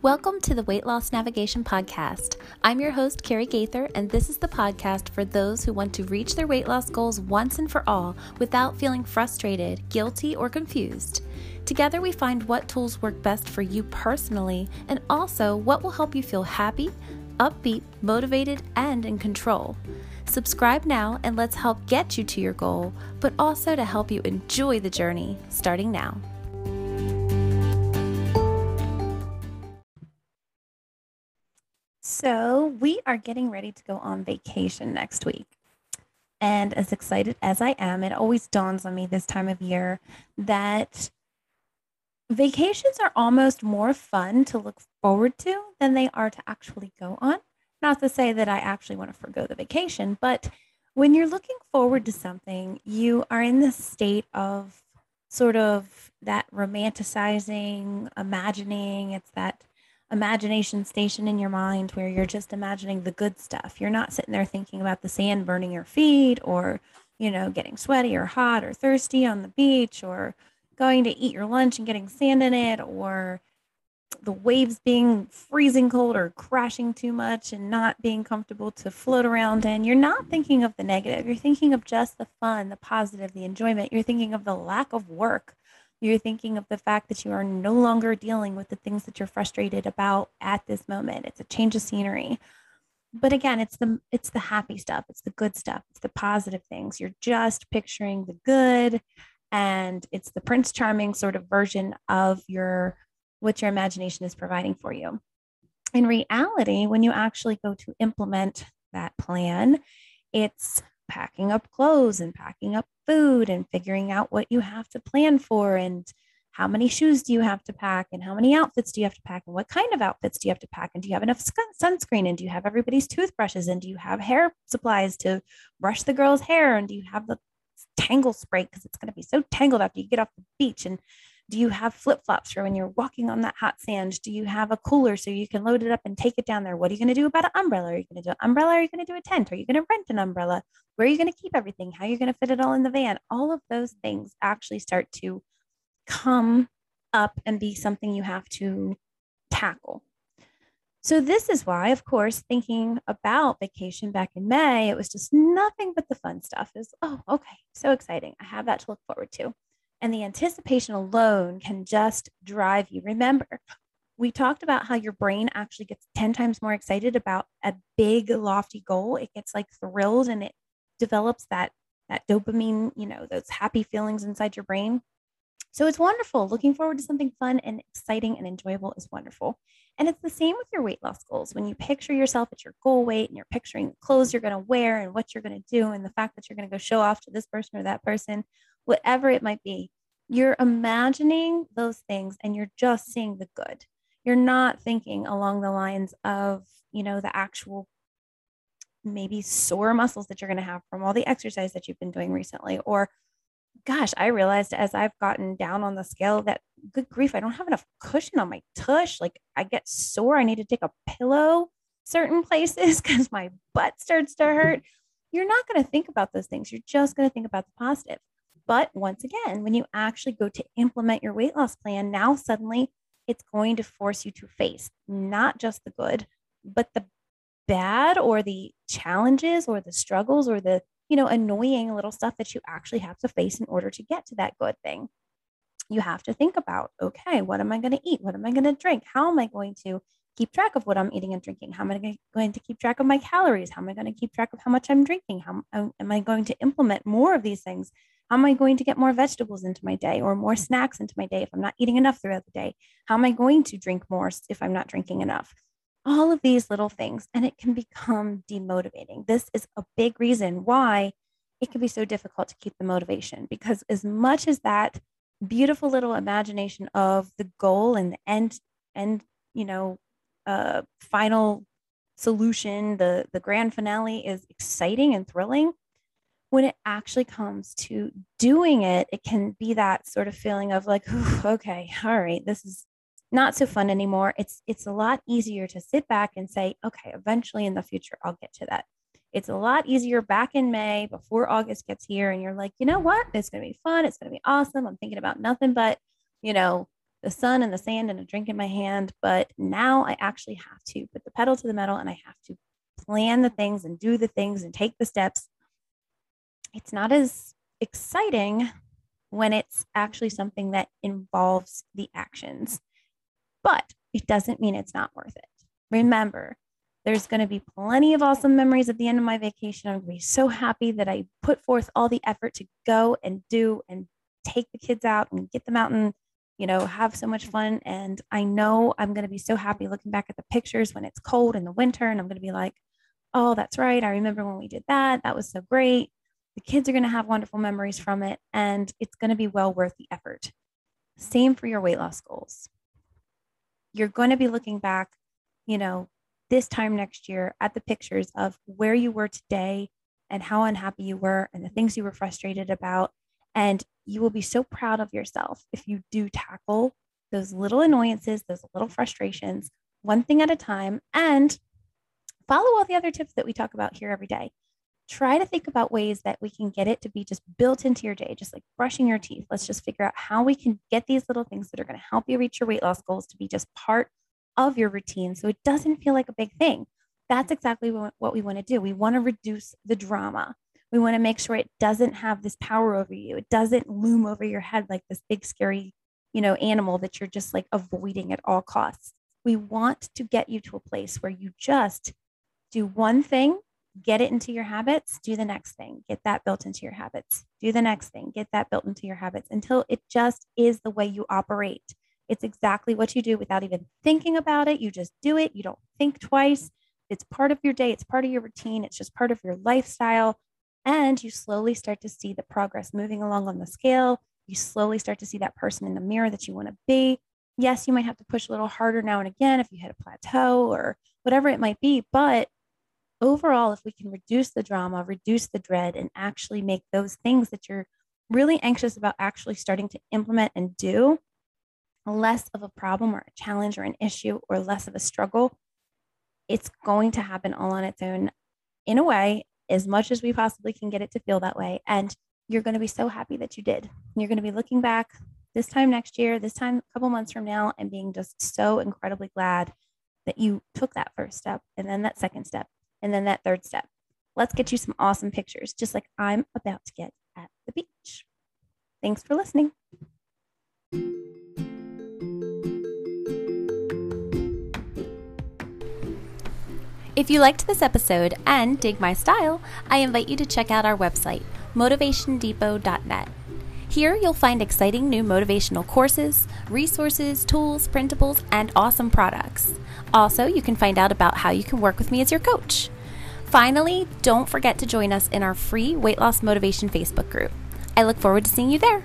Welcome to the Weight Loss Navigation Podcast. I'm your host, Carrie Gaither, and this is the podcast for those who want to reach their weight loss goals once and for all without feeling frustrated, guilty, or confused. Together, we find what tools work best for you personally and also what will help you feel happy, upbeat, motivated, and in control. Subscribe now and let's help get you to your goal, but also to help you enjoy the journey starting now. So, we are getting ready to go on vacation next week. And as excited as I am, it always dawns on me this time of year that vacations are almost more fun to look forward to than they are to actually go on. Not to say that I actually want to forego the vacation, but when you're looking forward to something, you are in the state of sort of that romanticizing, imagining. It's that imagination station in your mind where you're just imagining the good stuff. You're not sitting there thinking about the sand burning your feet or, you know, getting sweaty or hot or thirsty on the beach or going to eat your lunch and getting sand in it or the waves being freezing cold or crashing too much and not being comfortable to float around in. You're not thinking of the negative. You're thinking of just the fun, the positive, the enjoyment. You're thinking of the lack of work you're thinking of the fact that you are no longer dealing with the things that you're frustrated about at this moment. It's a change of scenery. But again, it's the it's the happy stuff, it's the good stuff, it's the positive things. You're just picturing the good and it's the prince charming sort of version of your what your imagination is providing for you. In reality, when you actually go to implement that plan, it's packing up clothes and packing up food and figuring out what you have to plan for and how many shoes do you have to pack and how many outfits do you have to pack and what kind of outfits do you have to pack and do you have enough sunscreen and do you have everybody's toothbrushes and do you have hair supplies to brush the girl's hair and do you have the tangle spray because it's going to be so tangled after you get off the beach and do you have flip flops for when you're walking on that hot sand? Do you have a cooler so you can load it up and take it down there? What are you going to do about an umbrella? Are you going to do an umbrella? Are you going to do a tent? Are you going to rent an umbrella? Where are you going to keep everything? How are you going to fit it all in the van? All of those things actually start to come up and be something you have to tackle. So, this is why, of course, thinking about vacation back in May, it was just nothing but the fun stuff. Is oh, okay, so exciting. I have that to look forward to. And the anticipation alone can just drive you. Remember, we talked about how your brain actually gets 10 times more excited about a big, lofty goal. It gets like thrilled and it develops that that dopamine, you know, those happy feelings inside your brain. So it's wonderful. Looking forward to something fun and exciting and enjoyable is wonderful. And it's the same with your weight loss goals. When you picture yourself at your goal weight and you're picturing the clothes you're going to wear and what you're going to do and the fact that you're going to go show off to this person or that person, whatever it might be, you're imagining those things and you're just seeing the good. You're not thinking along the lines of, you know, the actual maybe sore muscles that you're going to have from all the exercise that you've been doing recently or gosh, I realized as I've gotten down on the scale that good grief, I don't have enough cushion on my tush. Like I get sore. I need to take a pillow certain places because my butt starts to hurt. You're not going to think about those things. You're just going to think about the positive. But once again, when you actually go to implement your weight loss plan, now suddenly it's going to force you to face not just the good, but the bad or the challenges or the struggles or the you know annoying little stuff that you actually have to face in order to get to that good thing. You have to think about okay what am i going to eat? What am i going to drink? How am i going to keep track of what i'm eating and drinking? How am i going to keep track of my calories? How am i going to keep track of how much i'm drinking? How am i going to implement more of these things how am I going to get more vegetables into my day or more snacks into my day if I'm not eating enough throughout the day? How am I going to drink more if I'm not drinking enough? All of these little things, and it can become demotivating. This is a big reason why it can be so difficult to keep the motivation because, as much as that beautiful little imagination of the goal and the end, end, you know, uh, final solution, the the grand finale is exciting and thrilling when it actually comes to doing it, it can be that sort of feeling of like, okay, all right, this is not so fun anymore. It's it's a lot easier to sit back and say, okay, eventually in the future I'll get to that. It's a lot easier back in May before August gets here and you're like, you know what? It's going to be fun. It's going to be awesome. I'm thinking about nothing but, you know, the sun and the sand and a drink in my hand. But now I actually have to put the pedal to the metal and I have to plan the things and do the things and take the steps. It's not as exciting when it's actually something that involves the actions, but it doesn't mean it's not worth it. Remember, there's going to be plenty of awesome memories at the end of my vacation. I'm going to be so happy that I put forth all the effort to go and do and take the kids out and get them out and, you know, have so much fun. And I know I'm going to be so happy looking back at the pictures when it's cold in the winter. And I'm going to be like, oh, that's right. I remember when we did that. That was so great. The kids are going to have wonderful memories from it. And it's going to be well worth the effort. Same for your weight loss goals. You're going to be looking back, you know, this time next year at the pictures of where you were today and how unhappy you were and the things you were frustrated about. And you will be so proud of yourself if you do tackle those little annoyances, those little frustrations, one thing at a time, and follow all the other tips that we talk about here every day. Try to think about ways that we can get it to be just built into your day, just like brushing your teeth. Let's just figure out how we can get these little things that are going to help you reach your weight loss goals to be just part of your routine so it doesn't feel like a big thing. That's exactly what we want to do. We want to reduce the drama. We want to make sure it doesn't have this power over you. It doesn't loom over your head like this big, scary, you know, animal that you're just like avoiding at all costs. We want to get you to a place where you just do one thing, get it into your habits, do the next thing, get that built into your habits, do the next thing, get that built into your habits until it just is the way you operate. It's exactly what you do without even thinking about it. You just do it. You don't think twice. It's part of your day, it's part of your routine, it's just part of your lifestyle. And you slowly start to see the progress moving along on the scale. You slowly start to see that person in the mirror that you want to be. Yes, you might have to push a little harder now and again if you hit a plateau or whatever it might be. But overall, if we can reduce the drama, reduce the dread, and actually make those things that you're really anxious about actually starting to implement and do, less of a problem or a challenge or an issue or less of a struggle, it's going to happen all on its own in a way, as much as we possibly can get it to feel that way. And you're going to be so happy that you did. You're going to be looking back this time next year, this time a couple months from now, and being just so incredibly glad that you took that first step and then that second step and then that third step. Let's get you some awesome pictures, just like I'm about to get at the beach. Thanks for listening. If you liked this episode and dig my style, I invite you to check out our website, motivationdepot.net. Here you'll find exciting new motivational courses, resources, tools, printables, and awesome products. Also, you can find out about how you can work with me as your coach. Finally, don't forget to join us in our free weight loss motivation Facebook group. I look forward to seeing you there.